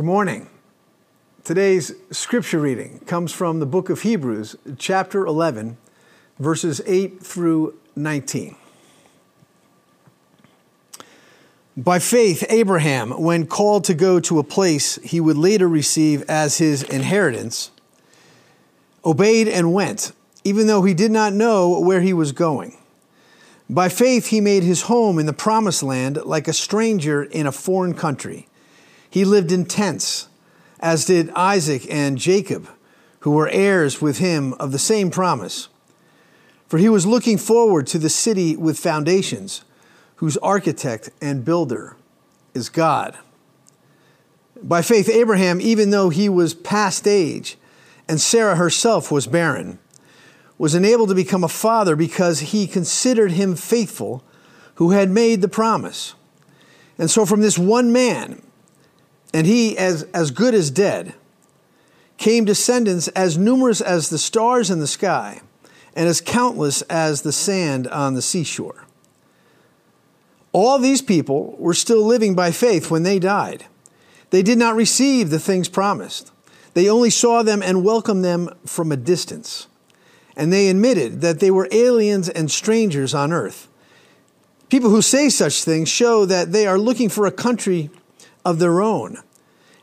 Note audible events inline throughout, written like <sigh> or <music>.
Good morning. Today's scripture reading comes from the book of Hebrews, chapter 11, verses 8 through 19. By faith, Abraham, when called to go to a place he would later receive as his inheritance, obeyed and went, even though he did not know where he was going. By faith, he made his home in the promised land like a stranger in a foreign country he lived in tents, as did Isaac and Jacob, who were heirs with him of the same promise. For he was looking forward to the city with foundations, whose architect and builder is God. By faith, Abraham, even though he was past age, and Sarah herself was barren, was enabled to become a father because he considered him faithful who had made the promise. And so, from this one man, and he, as, as good as dead, came descendants as numerous as the stars in the sky and as countless as the sand on the seashore. All these people were still living by faith when they died. They did not receive the things promised. They only saw them and welcomed them from a distance. And they admitted that they were aliens and strangers on earth. People who say such things show that they are looking for a country of their own.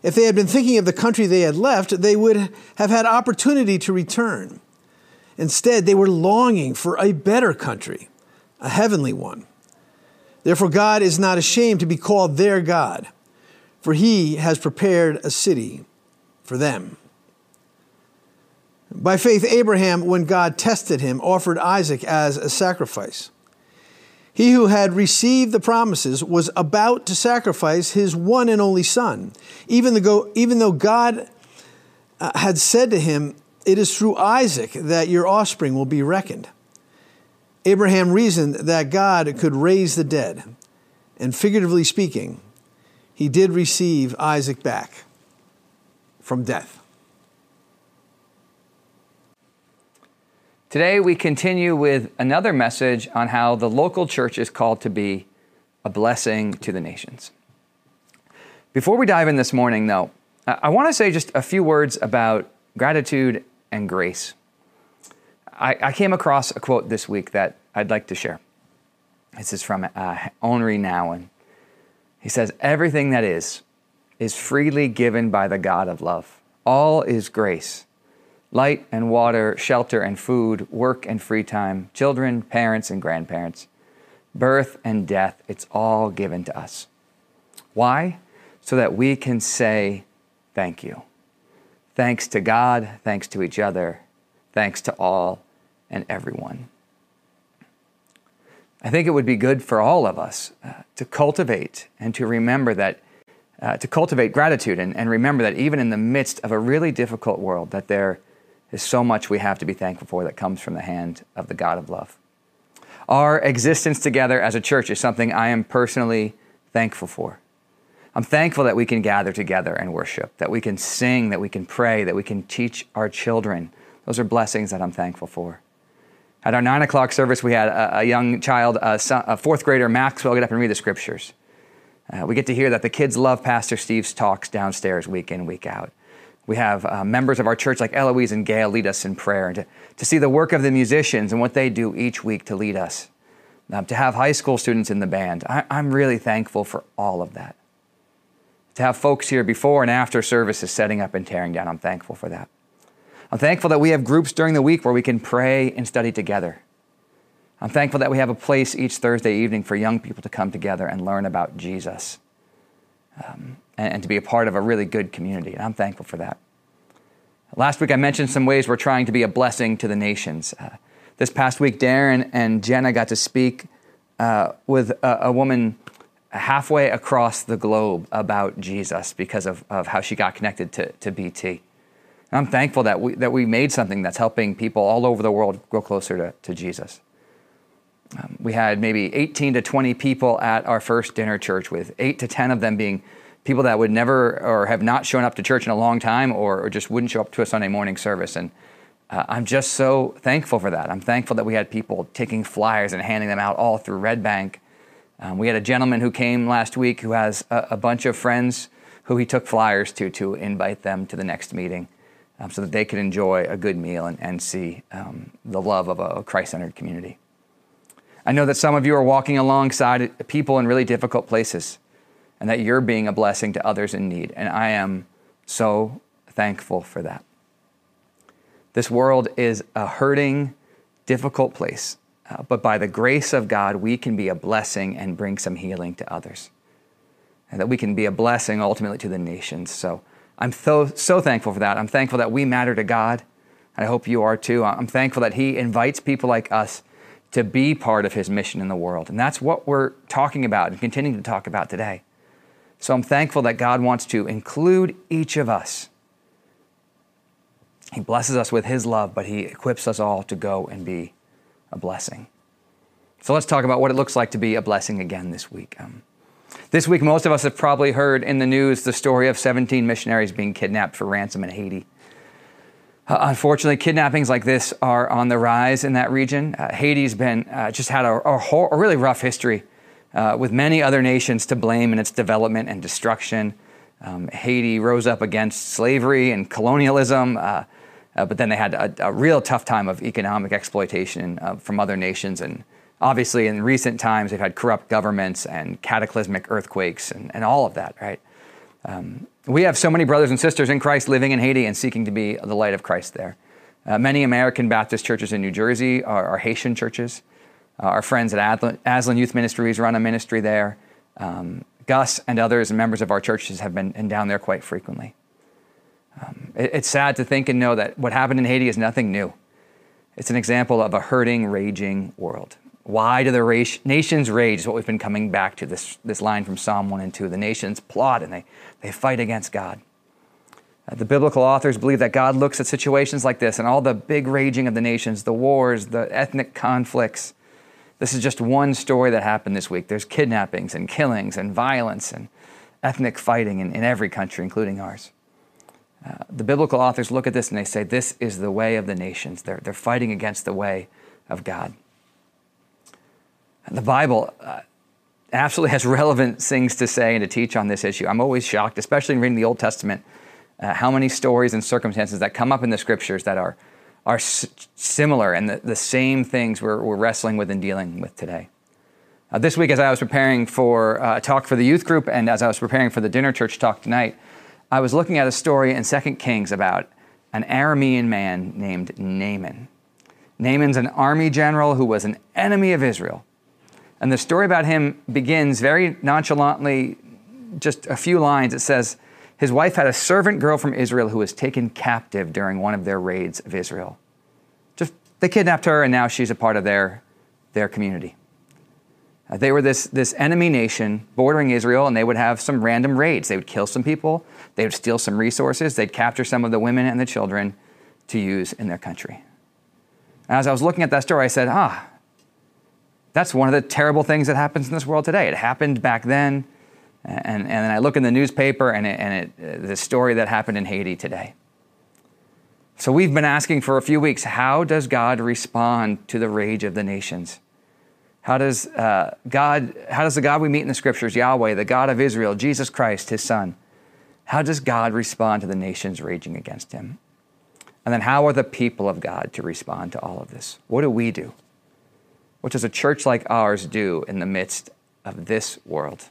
If they had been thinking of the country they had left, they would have had opportunity to return. Instead, they were longing for a better country, a heavenly one. Therefore, God is not ashamed to be called their God, for he has prepared a city for them. By faith, Abraham, when God tested him, offered Isaac as a sacrifice. He who had received the promises was about to sacrifice his one and only son, even though, even though God uh, had said to him, It is through Isaac that your offspring will be reckoned. Abraham reasoned that God could raise the dead, and figuratively speaking, he did receive Isaac back from death. Today, we continue with another message on how the local church is called to be a blessing to the nations. Before we dive in this morning, though, I want to say just a few words about gratitude and grace. I, I came across a quote this week that I'd like to share. This is from uh, Henri Nouwen. He says, Everything that is, is freely given by the God of love. All is grace light and water, shelter and food, work and free time, children, parents, and grandparents, birth and death, it's all given to us. Why? So that we can say thank you. Thanks to God, thanks to each other, thanks to all and everyone. I think it would be good for all of us uh, to cultivate and to remember that, uh, to cultivate gratitude and, and remember that even in the midst of a really difficult world, that there is so much we have to be thankful for that comes from the hand of the God of love. Our existence together as a church is something I am personally thankful for. I'm thankful that we can gather together and worship, that we can sing, that we can pray, that we can teach our children. Those are blessings that I'm thankful for. At our nine o'clock service, we had a, a young child, a, son, a, fourth grader, Maxwell, get up and read the scriptures. Uh, we get to hear that the kids love Pastor Steve's talks downstairs week in, week out. We have uh, members of our church like Eloise and Gail lead us in prayer, and to, to see the work of the musicians and what they do each week to lead us. Um, to have high school students in the band. I, I'm really thankful for all of that. To have folks here before and after services setting up and tearing down, I'm thankful for that. I'm thankful that we have groups during the week where we can pray and study together. I'm thankful that we have a place each Thursday evening for young people to come together and learn about Jesus. Um, and, and to be a part of a really good community. And I'm thankful for that. Last week, I mentioned some ways we're trying to be a blessing to the nations. Uh, this past week, Darren and Jenna got to speak uh, with a, a, woman halfway across the globe about Jesus because of, of how she got connected to, to BT. And I'm thankful that we, that we made something that's helping people all over the world grow closer to, to Jesus. Um, we had maybe 18 to 20 people at our first dinner church, with eight to 10 of them being people that would never or have not shown up to church in a long time or, or just wouldn't show up to a Sunday morning service. And uh, I'm just so thankful for that. I'm thankful that we had people taking flyers and handing them out all through Red Bank. Um, we had a gentleman who came last week who has a, a bunch of friends who he took flyers to to invite them to the next meeting um, so that they could enjoy a good meal and, and see um, the love of a Christ centered community. I know that some of you are walking alongside people in really difficult places and that you're being a blessing to others in need. And I am so thankful for that. This world is a hurting, difficult place, uh, but by the grace of God, we can be a blessing and bring some healing to others. And that we can be a blessing ultimately to the nations. So I'm so, so thankful for that. I'm thankful that we matter to God. and I hope you are too. I'm thankful that He invites people like us to be part of His mission in the world. And that's what we're talking about and continuing to talk about today. So I'm thankful that God wants to include each of us. He blesses us with His love, but He equips us all to go and be a blessing. So let's talk about what it looks like to be a blessing again this week. Um, this week, most of us have probably heard in the news the story of 17 missionaries being kidnapped for ransom in Haiti. Uh, unfortunately, kidnappings like this are on the rise in that region. Uh, Haiti's been uh, just had a, a, whole, a, really rough history uh, with many other nations to blame in its development and destruction. Um, Haiti rose up against slavery and colonialism, uh, uh, but then they had a, a, real tough time of economic exploitation from other nations. And obviously in recent times they've had corrupt governments and cataclysmic earthquakes and, and all of that right? Um, we have so many brothers and sisters in christ living in haiti and seeking to be the light of christ there. Uh, many american baptist churches in new jersey are, are haitian churches uh, our friends at aslan youth ministries run a ministry there um, gus and others and members of our churches have been down there quite frequently um, it, it's sad to think and know that what happened in haiti is nothing new it's an example of a hurting raging world why do the nations rage? Is what we've been coming back to this, this line from Psalm 1 and 2. The nations plot and they, they fight against God. Uh, the biblical authors believe that God looks at situations like this and all the big raging of the nations, the wars, the ethnic conflicts. This is just one story that happened this week. There's kidnappings and killings and violence and ethnic fighting in, in every country, including ours. Uh, the biblical authors look at this and they say, This is the way of the nations. They're, they're fighting against the way of God the Bible uh, absolutely has <laughs> relevant things to say and to teach on this issue. I'm always shocked, especially in reading the Old Testament, uh, how many stories and circumstances that come up in the scriptures that are, are similar and the, the same things we're, we're wrestling with and dealing with today. Uh, this week, as I was preparing for uh, a talk for the youth group and as I was preparing for the dinner church talk tonight, I was looking at a story in 2 Kings about an Aramean man named Naaman. Naaman's an army general who was an enemy of Israel. And the story about him begins very nonchalantly, just a few lines. It says, His wife had a servant girl from Israel who was taken captive during one of their raids of Israel. Just they kidnapped her, and now she's a part of their, their community. Uh, they were this, this enemy nation bordering Israel, and they would have some random raids. They would kill some people, they would steal some resources, they'd capture some of the women and the children to use in their country. And as I was looking at that story, I said, ah, that's one of the terrible things that happens in this world today. It happened back then, and, and then I look in the newspaper and, it, and it, the story that happened in Haiti today. So we've been asking for a few weeks how does God respond to the rage of the nations? How does uh, God, how does the God we meet in the scriptures, Yahweh, the God of Israel, Jesus Christ, his son, how does God respond to the nations raging against him? And then how are the people of God to respond to all of this? What do we do? What does a church like ours do in the midst of this world?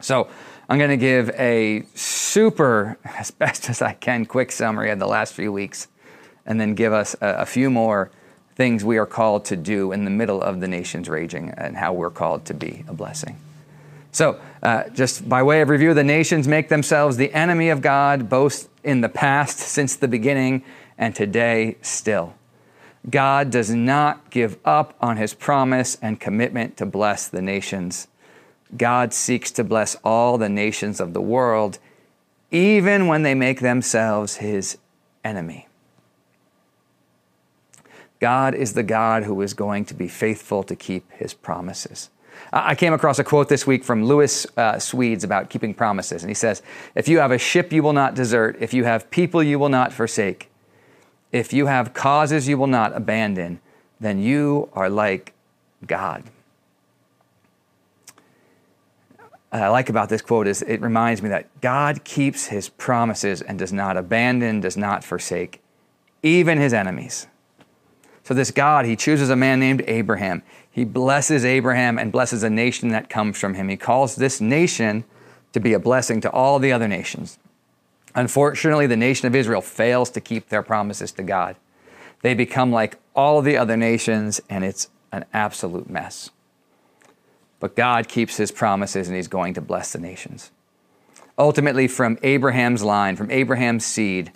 So, I'm going to give a super, as best as I can, quick summary of the last few weeks, and then give us a, a few more things we are called to do in the middle of the nation's raging and how we're called to be a blessing. So, uh, just by way of review, the nations make themselves the enemy of God, both in the past, since the beginning, and today still. God does not give up on his promise and commitment to bless the nations. God seeks to bless all the nations of the world, even when they make themselves his enemy. God is the God who is going to be faithful to keep his promises. I came across a quote this week from Lewis uh, Smedes about keeping promises. And he says, If you have a ship you will not desert, if you have people you will not forsake, if you have causes you will not abandon, then you are like God. Uh, I like about this quote is it reminds me that God keeps his promises and does not abandon, does not forsake, even his enemies. So, this God, he chooses a man named Abraham. He blesses Abraham and blesses a nation that comes from him. He calls this nation to be a blessing to all the other nations. Unfortunately, the nation of Israel fails to keep their promises to God. They become like all the other nations, and it's an absolute mess. But God keeps his promises, and he's going to bless the nations. Ultimately, from Abraham's line, from Abraham's seed,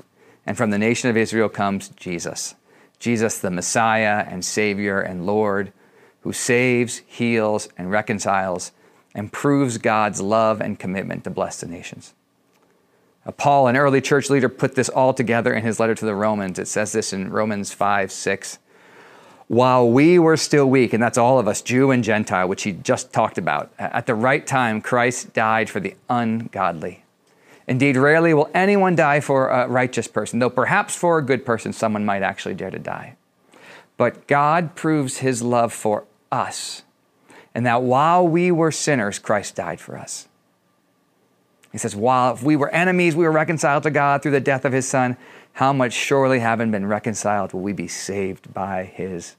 and from the nation of Israel comes Jesus. Jesus, the Messiah and Savior and Lord, who saves, heals, and reconciles, and proves God's love and commitment to bless the nations. Uh, Paul, an early church leader, put this all together in his letter to the Romans. It says this in Romans 5 6. While we were still weak, and that's all of us, Jew and Gentile, which he just talked about, at the right time, Christ died for the ungodly. Indeed, rarely will anyone die for a righteous person, though perhaps for a good person, someone might actually dare to die. But God proves his love for us, and that while we were sinners, Christ died for us. He says, While if we were enemies, we were reconciled to God through the death of his Son, how much surely having been reconciled will we be saved by his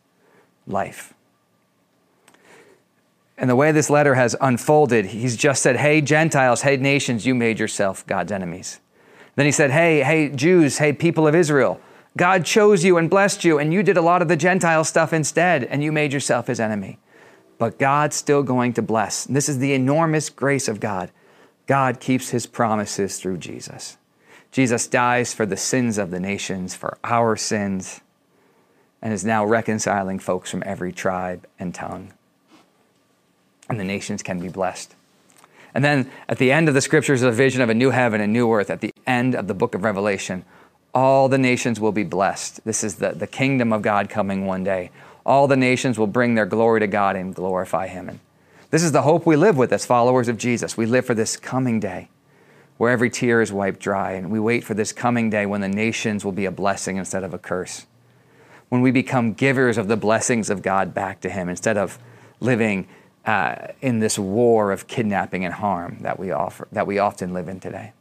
life? And the way this letter has unfolded, he's just said, Hey, Gentiles, hey, nations, you made yourself God's enemies. Then he said, Hey, hey, Jews, hey, people of Israel, God chose you and blessed you, and you did a lot of the Gentile stuff instead, and you made yourself his enemy. But God's still going to bless. And this is the enormous grace of God. God keeps his promises through Jesus. Jesus dies for the sins of the nations, for our sins, and is now reconciling folks from every tribe and tongue and the nations can be blessed. And then at the end of the scriptures, is a vision of a new heaven and new earth. At the end of the book of Revelation, all the nations will be blessed. This is the, the kingdom of God coming one day. All the nations will bring their glory to God and glorify Him. And this is the hope we live with as followers of Jesus. We live for this coming day where every tear is wiped dry. And we wait for this coming day when the nations will be a blessing instead of a curse. When we become givers of the blessings of God back to Him instead of living uh, in this war of kidnapping and harm that we, offer, that we often live in today.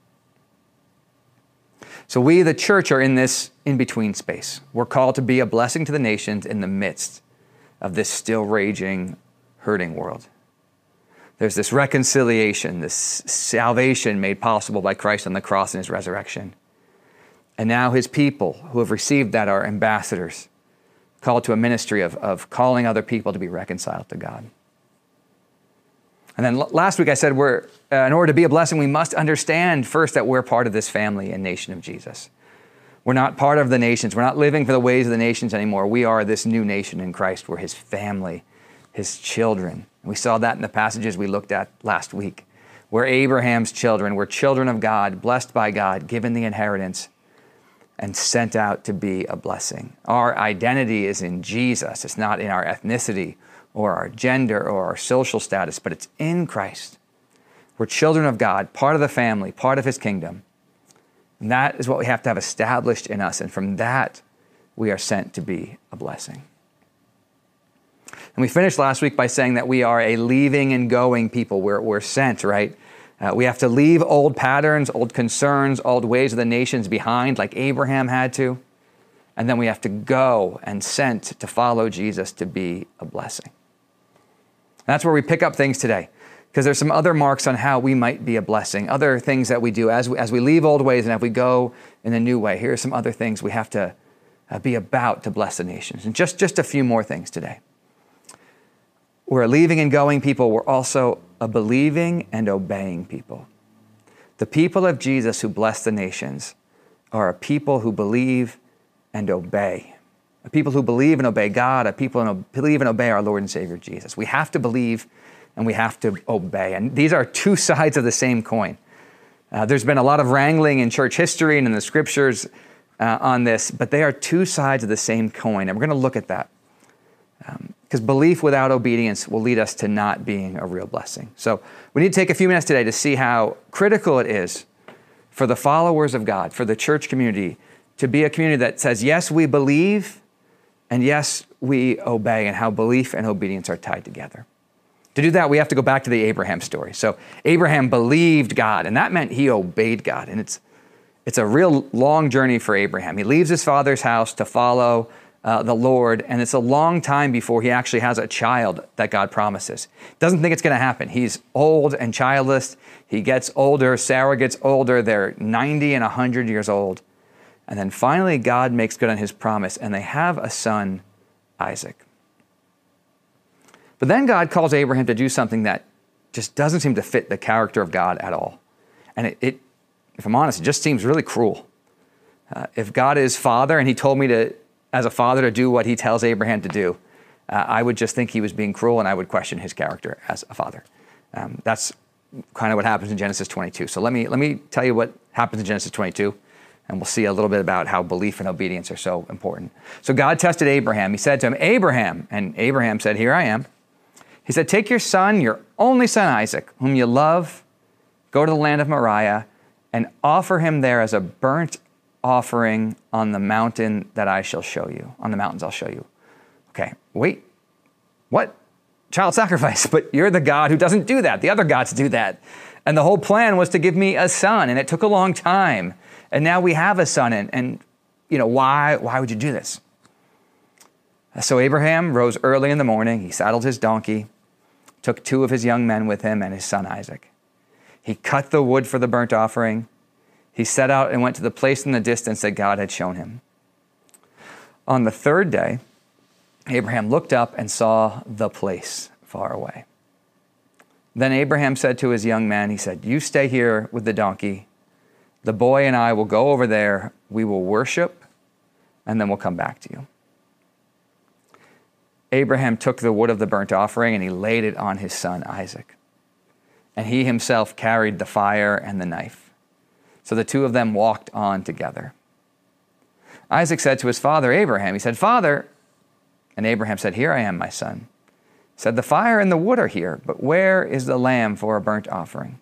So, we, the church, are in this in between space. We're called to be a blessing to the nations in the midst of this still raging, hurting world. There's this reconciliation, this salvation made possible by Christ on the cross and his resurrection. And now his people who have received that are ambassadors, called to a ministry of, of calling other people to be reconciled to God. And then last week I said we're, uh, in order to be a blessing, we must understand first that we're part of this family and nation of Jesus. We're not part of the nations. We're not living for the ways of the nations anymore. We are this new nation in Christ. We're his family, his children. We saw that in the passages we looked at last week. We're Abraham's children. We're children of God, blessed by God, given the inheritance, and sent out to be a blessing. Our identity is in Jesus, it's not in our ethnicity or our gender or our social status, but it's in Christ. We're children of God, part of the family, part of His kingdom. And that is what we have to have established in us. And from that, we are sent to be a blessing. And we finished last week by saying that we are a leaving and going people. We're, we're sent, right? Uh, we have to leave old patterns, old concerns, old ways of the nations behind, like Abraham had to. And then we have to go and sent to follow Jesus to be a blessing. That's where we pick up things today because there's some other marks on how we might be a blessing, other things that we do as we, as we leave old ways and as we go in a new way. Here are some other things we have to uh, be about to bless the nations. And just, just a few more things today. We're a leaving and going people. We're also a believing and obeying people. The people of Jesus who bless the nations are a people who believe and obey a people who believe and obey God, a people who believe and obey our Lord and Savior Jesus. We have to believe and we have to obey. And these are two <laughs> sides of the same coin. Uh, there's been a lot of wrangling in church history and in the scriptures uh, on this, but they are two sides of the same coin. And we're going to look at that. Because um, belief without obedience will lead us to not being a real blessing. So we need to take a few minutes today to see how critical it is for the followers of God, for the church community, to be a community that says, yes, we believe, and yes, we obey, and how belief and obedience are tied together. To do that, we have to go back to the Abraham story. So Abraham believed God, and that meant he obeyed God. And it's, it's a real long journey for Abraham. He leaves his father's house to follow uh, the Lord, and it's a long time before he actually has a child that God promises. Doesn't think it's going to happen. He's old and childless. He gets older. Sarah gets older. They're 90 and 100 years old. And then finally, God makes good on his promise, and they have a son, Isaac. But then God calls Abraham to do something that just doesn't seem to fit the character of God at all. And it, it if I'm honest, it just seems really cruel. Uh, if God is father and he told me to, as a father, to do what he tells Abraham to do, uh, I would just think he was being cruel and I would question his character as a father. Um, that's kind of what happens in Genesis 22. So let me, let me tell you what happens in Genesis 22 and we'll see a little bit about how belief and obedience are so important. So God tested Abraham. He said to him, Abraham, and Abraham said, Here I am. He said, Take your son, your only son Isaac, whom you love, go to the land of Moriah, and offer him there as a burnt offering on the mountain that I shall show you. On the mountains I'll show you. Okay, wait, what? Child sacrifice, <laughs> but you're the God who doesn't do that. The other gods do that. And the whole plan was to give me a son, and it took a long time. And now we have a son, and, and you know, why, why would you do this? So Abraham rose early in the morning, he saddled his donkey, took two of his young men with him and his son Isaac. He cut the wood for the burnt offering. He set out and went to the place in the distance that God had shown him. On the third day, Abraham looked up and saw the place far away. Then Abraham said to his young man, He said, You stay here with the donkey. The boy and I will go over there. We will worship, and then we'll come back to you. Abraham took the wood of the burnt offering and he laid it on his son Isaac. And he himself carried the fire and the knife. So the two of them walked on together. Isaac said to his father Abraham, He said, Father, and Abraham said, Here I am, my son. He said, The fire and the wood are here, but where is the lamb for a burnt offering?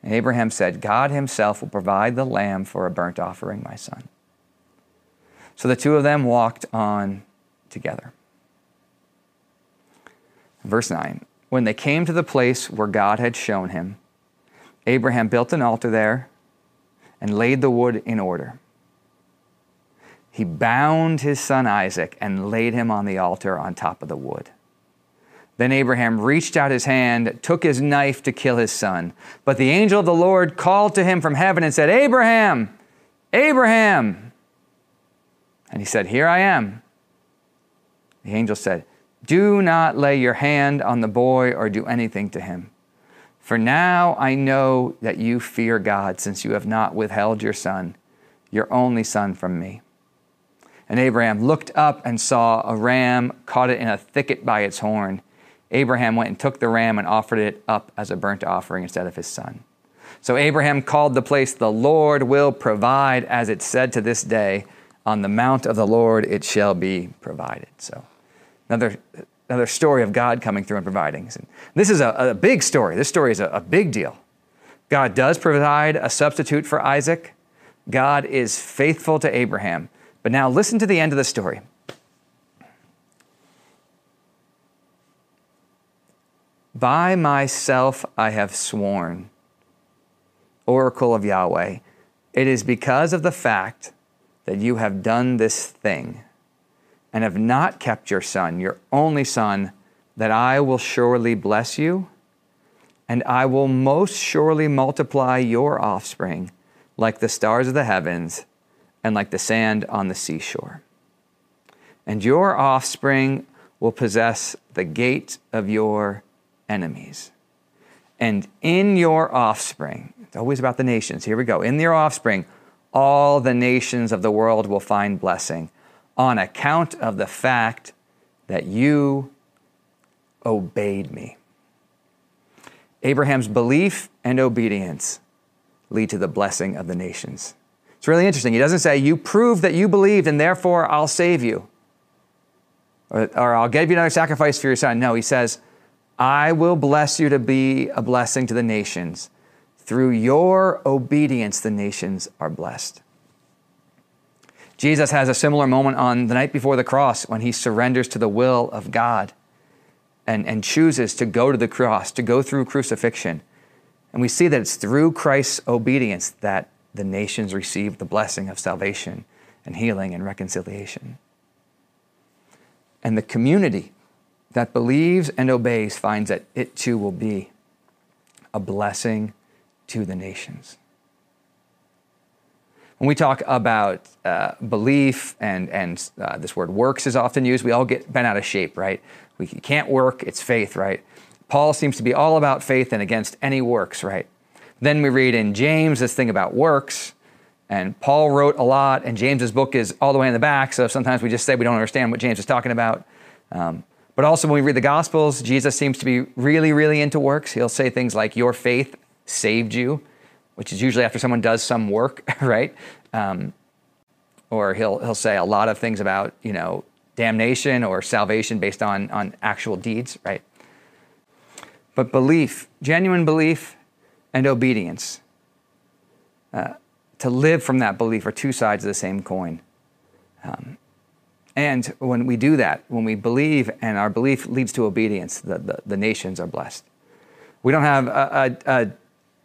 And Abraham said, God himself will provide the lamb for a burnt offering, my son. So the two of them walked on together. Verse 9 When they came to the place where God had shown him, Abraham built an altar there and laid the wood in order. He bound his son Isaac and laid him on the altar on top of the wood. Then Abraham reached out his hand, took his knife to kill his son. But the angel of the Lord called to him from heaven and said, Abraham, Abraham. And he said, Here I am. The angel said, do not lay your hand on the boy or do anything to him. For now I know that you fear God, since you have not withheld your son, your only son, from me. And Abraham looked up and saw a ram caught it in a thicket by its horn. Abraham went and took the ram and offered it up as a burnt offering instead of his son. So Abraham called the place, The Lord will provide, as it said to this day, On the mount of the Lord it shall be provided. So another, another story of God coming through and providing. This is a, a big story. This story is a, a big deal. God does provide a substitute for Isaac. God is faithful to Abraham. But now listen to the end of the story. By myself I have sworn, oracle of Yahweh, it is because of the fact that you have done this thing and have not kept your son, your only son, that I will surely bless you, and I will most surely multiply your offspring like the stars of the heavens and like the sand on the seashore. And your offspring will possess the gate of your enemies. And in your offspring, it's always about the nations. Here we go. In your offspring, all the nations of the world will find blessing on account of the fact that you obeyed me. Abraham's belief and obedience lead to the blessing of the nations. It's really interesting. He doesn't say, You prove that you believed and therefore I'll save you, or, or I'll give you another sacrifice for your son. No, he says, I will bless you to be a blessing to the nations. Through your obedience, the nations are blessed. Jesus has a similar moment on the night before the cross when he surrenders to the will of God. and, and chooses to go to the cross, to go through crucifixion. And we see that it's through Christ's obedience that the nations receive the blessing of salvation and healing and reconciliation. And the community that believes and obeys finds that it too will be a blessing to the nations. When we talk about uh, belief and, and uh, this word works is often used, we all get bent out of shape, right? We can't work, it's faith, right? Paul seems to be all about faith and against any works, right? Then we read in James this thing about works, and Paul wrote a lot, and James's book is all the way in the back, so sometimes we just say we don't understand what James is talking about. Um, but also, when we read the Gospels, Jesus seems to be really, really into works. He'll say things like, Your faith saved you, which is usually after someone does some work, <laughs> right? Um, or he'll, he'll say a lot of things about, you know, damnation or salvation based on, on actual deeds, right? But belief, genuine belief, and obedience. Uh, to live from that belief are two sides of the same coin. Um, and when we do that, when we believe and our belief leads to obedience, the, the, the nations are blessed. We don't have a, a, a,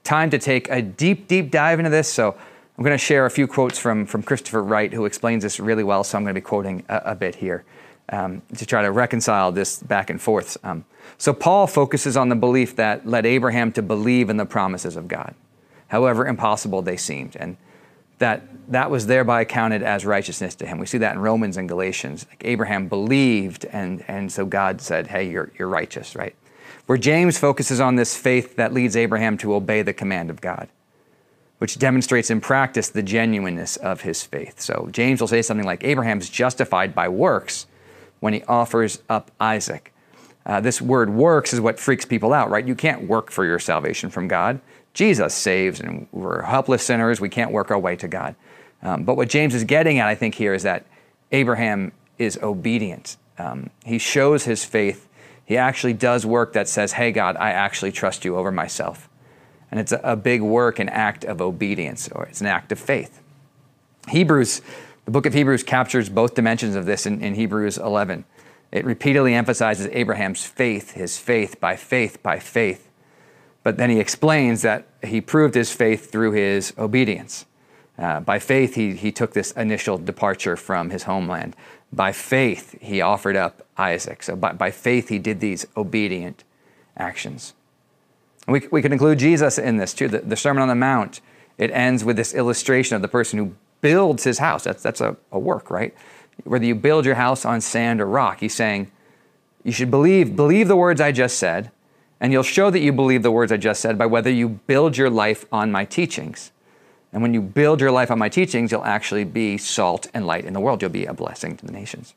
time to take a deep, deep dive into this, so I'm going to share a few quotes from, from Christopher Wright, who explains this really well, so I'm going to be quoting a, a bit here um, to try to reconcile this back and forth. Um, so Paul focuses on the belief that led Abraham to believe in the promises of God however impossible they seemed. And that that was thereby counted as righteousness to him. We see that in Romans and Galatians. Like Abraham believed, and, and so God said, Hey, you're, you're righteous, right? Where James focuses on this faith that leads Abraham to obey the command of God, which demonstrates in practice the genuineness of his faith. So James will say something like Abraham's justified by works when he offers up Isaac. Uh, this word works is what freaks people out, right? You can't work for your salvation from God. Jesus saves, and we're helpless sinners. We can't work our way to God. Um, but what James is getting at, I think, here is that Abraham is obedient. Um, he shows his faith. He actually does work that says, Hey, God, I actually trust you over myself. And it's a, big work, an act of obedience, or it's an act of faith. Hebrews, the book of Hebrews captures both dimensions of this in, in Hebrews 11. It repeatedly emphasizes Abraham's faith, his faith, by faith, by faith. But then he explains that he proved his faith through his obedience. Uh, by faith, he, he took this initial departure from his homeland. By faith, he offered up Isaac. So by, by faith, he did these obedient actions. We, we could include Jesus in this too. The, the Sermon on the Mount, it ends with this illustration of the person who builds his house. That's, that's a, a work, right? Whether you build your house on sand or rock, he's saying, you should believe, believe the words I just said, and you'll show that you believe the words I just said by whether you build your life on my teachings. And when you build your life on my teachings, you'll actually be salt and light in the world. You'll be a blessing to the nations.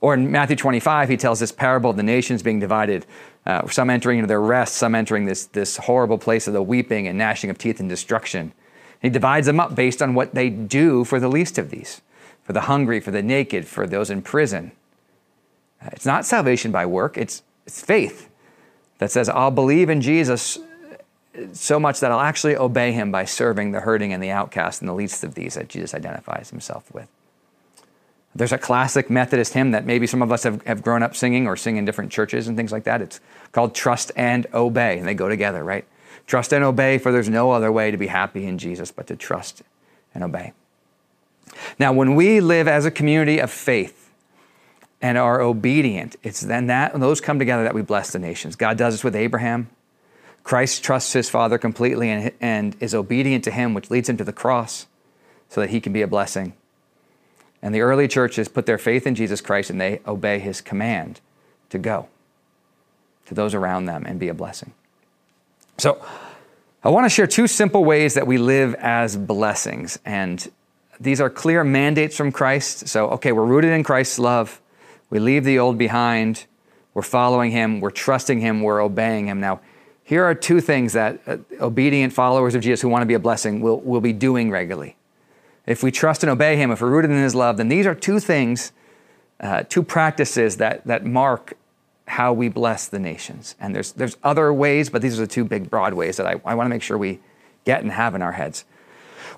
Or in Matthew 25, he tells this parable of the nations being divided, uh, some entering into their rest, some entering this, this horrible place of the weeping and gnashing of teeth and destruction. He divides them up based on what they do for the least of these for the hungry, for the naked, for those in prison. Uh, it's not salvation by work, it's, it's faith that says, I'll believe in Jesus so much that I'll actually obey him by serving the hurting and the outcast and the least of these that Jesus identifies himself with. There's a classic Methodist hymn that maybe some of us have, have grown up singing or sing in different churches and things like that. It's called Trust and Obey, and they go together, right? Trust and obey, for there's no other way to be happy in Jesus but to trust and obey. Now, when we live as a community of faith, and are obedient, it's then that those come together that we bless the nations. God does this with Abraham. Christ trusts his Father completely and, and is obedient to him, which leads him to the cross so that he can be a blessing. And the early churches put their faith in Jesus Christ and they obey his command to go to those around them and be a blessing. So, I want to share two simple ways that we live as blessings. And these are clear mandates from Christ. So, okay, we're rooted in Christ's love. We leave the old behind. We're following him. We're trusting him. We're obeying him. Now, here are two things that uh, obedient followers of Jesus who want to be a blessing will, will be doing regularly. If we trust and obey him, if we're rooted in his love, then these are two things, uh, two practices that, that mark how we bless the nations. And there's, there's other ways, but these are the two big, broad ways that I, I want to make sure we get and have in our heads.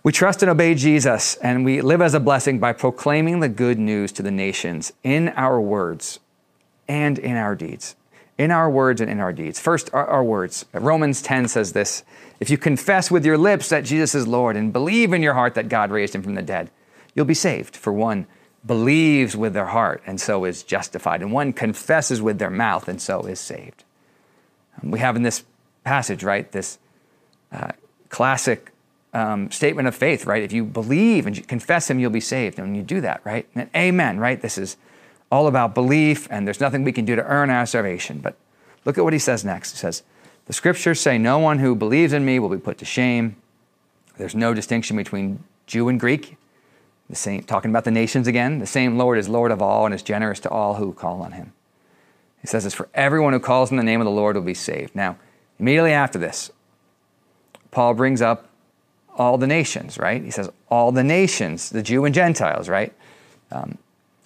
We trust and obey Jesus, and we live as a blessing by proclaiming the good news to the nations in our words and in our deeds. In our words and in our deeds. First, our, our, words. Romans 10 says this If you confess with your lips that Jesus is Lord and believe in your heart that God raised him from the dead, you'll be saved. For one believes with their heart and so is justified, and one confesses with their mouth and so is saved. We have in this passage, right, this uh, classic um, statement of faith, right? If you believe and you confess Him, you'll be saved. And when you do that, right? And amen, right? This is all about belief, and there's nothing we can do to earn our salvation. But look at what he says next. He says, The scriptures say, No one who believes in me will be put to shame. There's no distinction between Jew and Greek. The same, talking about the nations again, the same Lord is Lord of all and is generous to all who call on him. He says this for everyone who calls in the name of the Lord will be saved. Now, immediately after this, Paul brings up all the nations, right? He says all the nations, the Jew and Gentiles, right? Um,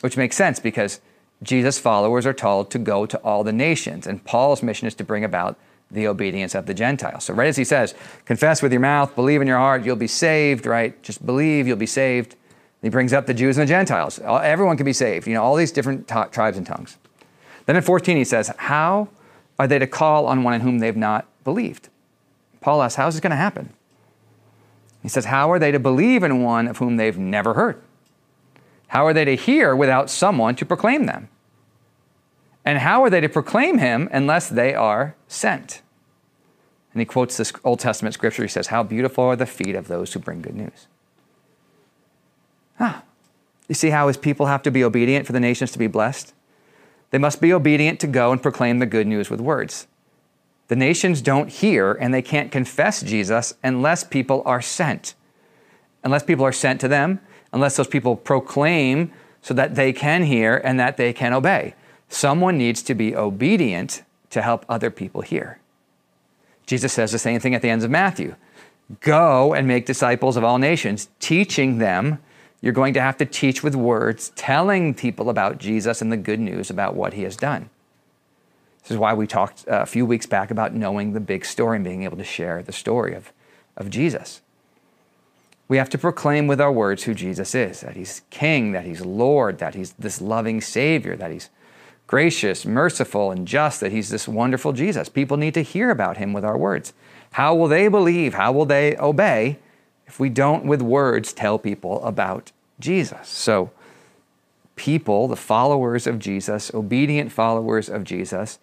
which makes sense because Jesus' followers are told to go to all the nations, and Paul's mission is to bring about the obedience of the Gentiles. So, right as he says, confess with your mouth, believe in your heart, you'll be saved, right? Just believe, you'll be saved. He brings up the Jews and the Gentiles. Everyone can be saved, you know, all these different t- tribes and tongues. Then in 14, he says, How are they to call on one in whom they've not believed? Paul asks, How is this going to happen? He says, How are they to believe in one of whom they've never heard? How are they to hear without someone to proclaim them? And how are they to proclaim him unless they are sent? And he quotes this Old Testament scripture. He says, How beautiful are the feet of those who bring good news. Ah, you see how his people have to be obedient for the nations to be blessed? They must be obedient to go and proclaim the good news with words. The nations don't hear and they can't confess Jesus unless people are sent. Unless people are sent to them, unless those people proclaim so that they can hear and that they can obey. Someone needs to be obedient to help other people hear. Jesus says the same thing at the ends of Matthew Go and make disciples of all nations, teaching them. You're going to have to teach with words, telling people about Jesus and the good news about what he has done. This is why we talked a few weeks back about knowing the big story and being able to share the story of, of Jesus. We have to proclaim with our words who Jesus is that he's King, that he's Lord, that he's this loving Savior, that he's gracious, merciful, and just, that he's this wonderful Jesus. People need to hear about him with our words. How will they believe? How will they obey if we don't, with words, tell people about Jesus? So, people, the followers of Jesus, obedient followers of Jesus,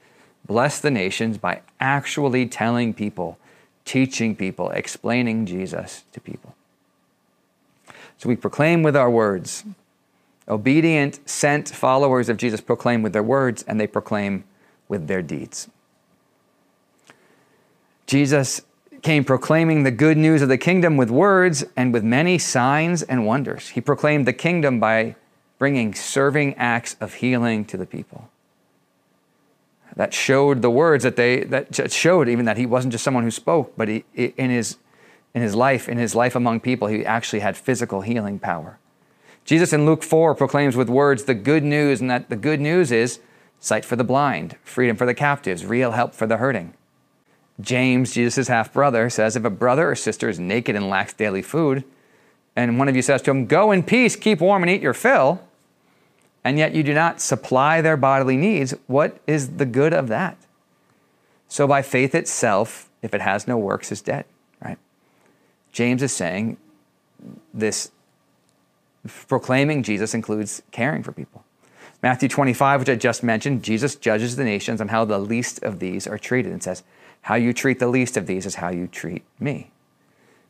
bless the nations by actually telling people, teaching people, explaining Jesus to people. So we proclaim with our words. Obedient, sent followers of Jesus proclaim with their words, and they proclaim with their deeds. Jesus came proclaiming the good news of the kingdom with words and with many signs and wonders. He proclaimed the kingdom by bringing serving acts of healing to the people. That showed the words that they that showed even that he wasn't just someone who spoke, but he, in his in his life, in his life among people, he actually had physical healing power. Jesus in Luke 4 proclaims with words the good news, and that the good news is sight for the blind, freedom for the captives, real help for the hurting. James, Jesus' half brother, says if a brother or sister is naked and lacks daily food, and one of you says to him, Go in peace, keep warm, and eat your fill, and yet you do not supply their bodily needs, what is the good of that? So by faith itself, if it has no works, is dead. James is saying this proclaiming Jesus includes caring for people. Matthew 25, which I just mentioned, Jesus judges the nations on how the least of these are treated and says, How you treat the least of these is how you treat me.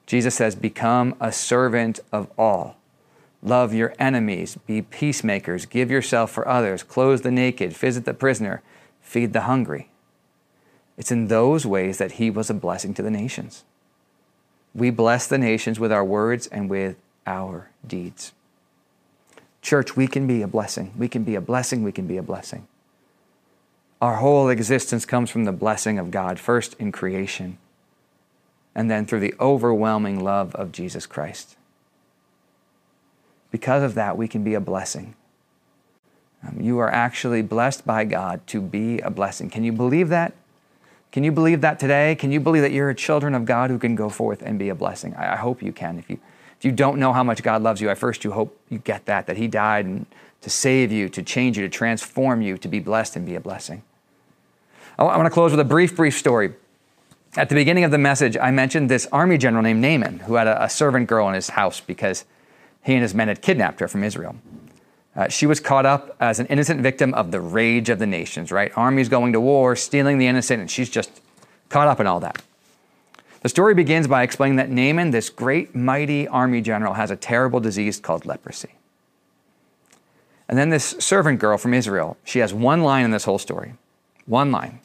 Jesus says, Become a servant of all. Love your enemies, be peacemakers, give yourself for others, clothe the naked, visit the prisoner, feed the hungry. It's in those ways that he was a blessing to the nations. We bless the nations with our words and with our deeds. Church, we can be a blessing. We can be a blessing. We can be a blessing. Our whole existence comes from the blessing of God, first in creation, and then through the overwhelming love of Jesus Christ. Because of that, we can be a blessing. Um, you are actually blessed by God to be a blessing. Can you believe that? Can you believe that today? Can you believe that you're a children of God who can go forth and be a blessing? I, I hope you can. If you, if you don't know how much God loves you, I first you hope you get that, that He died and to save you, to change you, to transform you, to be blessed and be a blessing. I want to close with a brief, brief story. At the beginning of the message, I mentioned this army general named Naaman who had a, a servant girl in his house because he and his men had kidnapped her from Israel. Uh, she was caught up as an innocent victim of the rage of the nations, right? Armies going to war, stealing the innocent, and she's just caught up in all that. The story begins by explaining that Naaman, this great, mighty army general, has a terrible disease called leprosy. And then this servant girl from Israel, she has one line in this whole story. One line.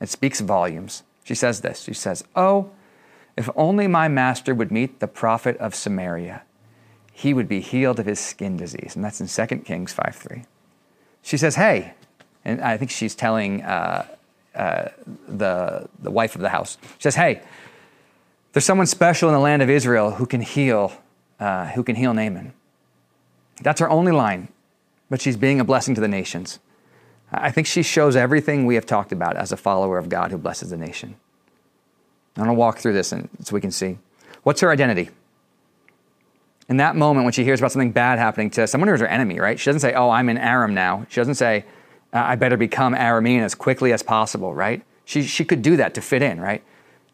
It speaks volumes. She says this She says, Oh, if only my master would meet the prophet of Samaria, he would be healed of his skin disease. And that's in 2 Kings 5 3. She says, Hey, and I think she's telling uh, uh, the, the wife of the house, she says, Hey, there's someone special in the land of Israel who can heal, uh, who can heal Naaman. That's her only line but she's being a blessing to the nations. I think she shows everything we have talked about as a follower of God who blesses the nation. I'm going to walk through this and, so we can see. What's her identity? In that moment, when she hears about something bad happening to someone who's her enemy, right? She doesn't say, Oh, I'm in Aram now. She doesn't say, uh, I better become Aramean as quickly as possible, right? She, she could do that to fit in, right?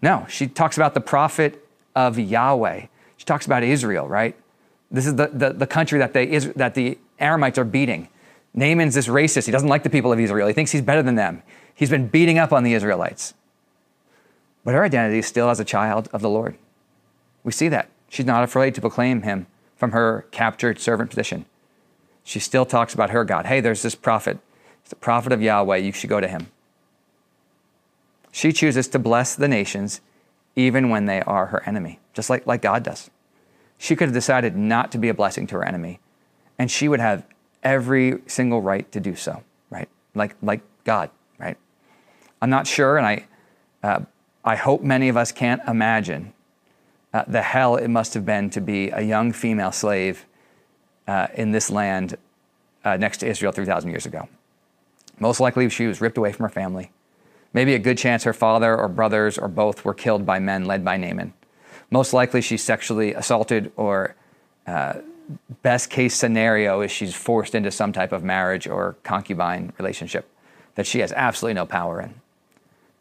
No, she talks about the prophet of Yahweh. She talks about Israel, right? This is the, the, the country that, they, that the Aramites are beating. Naaman's this racist. He doesn't like the people of Israel. He thinks he's better than them. He's been beating up on the Israelites. But her identity is still as a child of the Lord. We see that. She's not afraid to proclaim him from her captured servant position. She still talks about her God. Hey, there's this prophet. He's the prophet of Yahweh. You should go to him. She chooses to bless the nations even when they are her enemy, just like, like God does. She could have decided not to be a blessing to her enemy and she would have every single right to do so, right? Like, like God, right? I'm not sure, and I, uh, I hope many of us can't imagine uh, the hell it must have been to be a young female slave uh, in this land uh, next to Israel 3,000 years ago. Most likely, she was ripped away from her family. Maybe a good chance her father or brothers or both were killed by men led by Naaman. Most likely, she's sexually assaulted or uh, best case scenario is she's forced into some type of marriage or concubine relationship that she has absolutely no power in.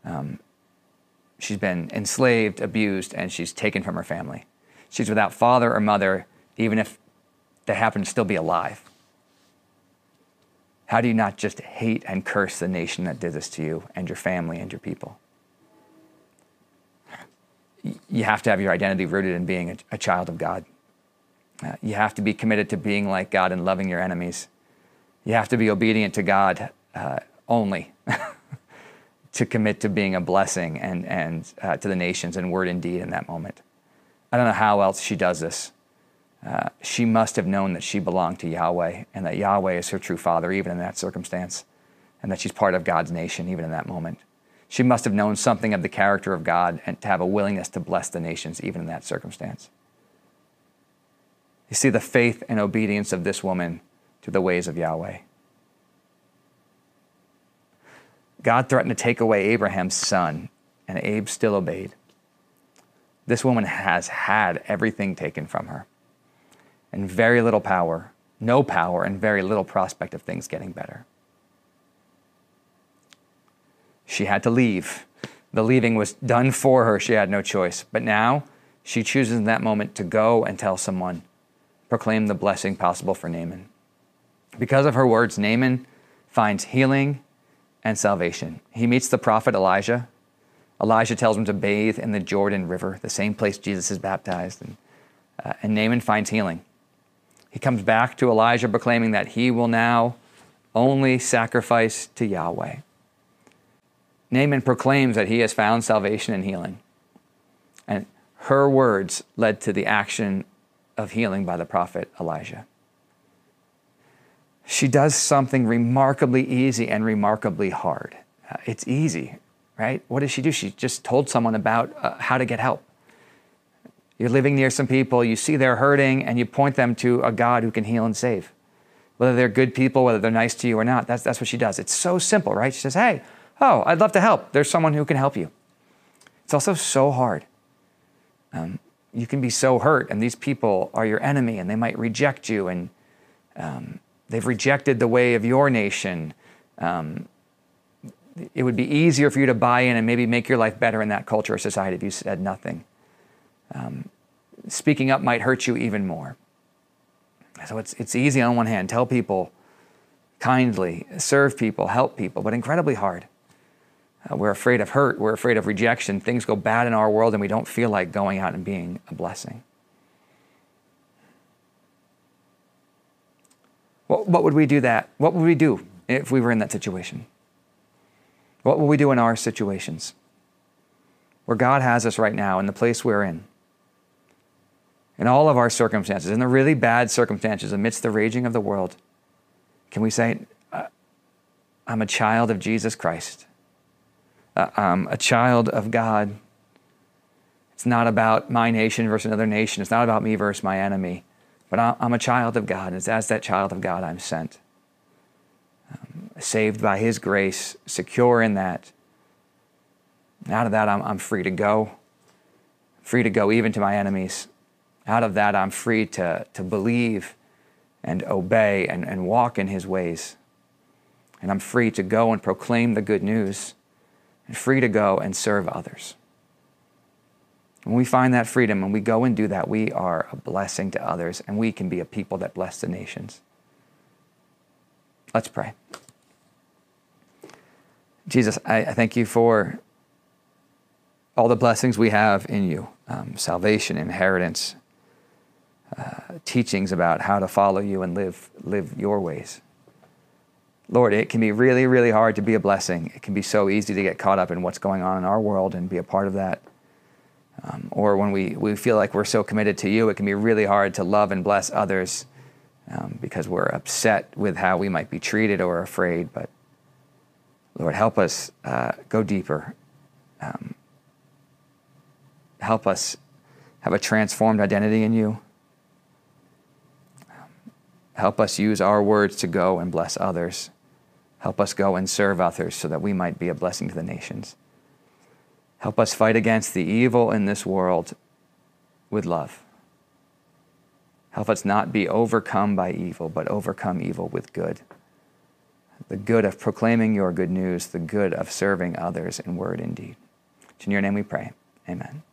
Um, she's been enslaved, abused, and she's taken from her family. She's without father or mother, even if they happen to still be alive. How do you not just hate and curse the nation that did this to you and your family and your people? You have to have your identity rooted in being a, child of God. Uh, you have to be committed to being like God and loving your enemies. You have to be obedient to God uh, only to commit to being a blessing and, and uh, to the nations in word and deed in that moment. I don't know how else she does this. Uh, she must have known that she belonged to Yahweh and that Yahweh is her true father, even in that circumstance, and that she's part of God's nation, even in that moment. She must have known something of the character of God and to have a willingness to bless the nations, even in that circumstance. You see the faith and obedience of this woman to the ways of Yahweh. God threatened to take away Abraham's son, and Abe still obeyed. This woman has had everything taken from her, and very little power, no power, and very little prospect of things getting better. She had to leave. The leaving was done for her. She had no choice. But now she chooses in that moment to go and tell someone proclaim the blessing possible for Naaman. Because of her words, Naaman finds healing and salvation. He meets the prophet Elijah. Elijah tells him to bathe in the Jordan River, the same place Jesus is baptized, and, uh, and Naaman finds healing. He comes back to Elijah proclaiming that he will now only sacrifice to Yahweh. Naaman proclaims that he has found salvation and healing. And her words led to the action of healing by the prophet Elijah. She does something remarkably easy and remarkably hard. Uh, it's easy, right? What does she do? She just told someone about uh, how to get help. You're living near some people, you see they're hurting, and you point them to a God who can heal and save. Whether they're good people, whether they're nice to you or not, that's, that's what she does. It's so simple, right? She says, Hey, oh, I'd love to help. There's someone who can help you. It's also so hard. Um, you can be so hurt, and these people are your enemy, and they might reject you, and um, they've rejected the way of your nation. Um, it would be easier for you to buy in and maybe make your life better in that culture or society if you said nothing. Um, speaking up might hurt you even more. So it's, it's easy on one hand, tell people kindly, serve people, help people, but incredibly hard. Uh, we're afraid of hurt, we're afraid of rejection. Things go bad in our world, and we don't feel like going out and being a blessing. What, what would we do that? What would we do if we were in that situation? What will we do in our situations? Where God has us right now, in the place we're in, in all of our circumstances, in the really bad circumstances, amidst the raging of the world, can we say, I'm a child of Jesus Christ? I'm a child of God. It's not about my nation versus another nation. It's not about me versus my enemy. But I'm a child of God, and it's as that child of God I'm sent um, saved by His grace, secure in that. Out of that, I'm, I'm free to go, free to go even to my enemies. Out of that, I'm free to, to believe and obey and, and walk in His ways. And I'm free to go and proclaim the good news and free to go and serve others. When we find that freedom and we go and do that, we are a blessing to others and we can be a people that bless the nations. Let's pray. Jesus, I, I thank you for all the blessings we have in you um, salvation, inheritance, uh, teachings about how to follow you and live, live your ways. Lord, it can be really, really hard to be a blessing. It can be so easy to get caught up in what's going on in our world and be a part of that. Um, or when we, we feel like we're so committed to you, it can be really hard to love and bless others um, because we're upset with how we might be treated or afraid. But Lord, help us uh, go deeper. Um, help us have a transformed identity in you. help us use our words to go and bless others. Help us go and serve others so that we might be a blessing to the nations. Help us fight against the evil in this world with love. Help us not be overcome by evil, but overcome evil with good the good of proclaiming your good news, the good of serving others in word and deed. In your name we pray. Amen.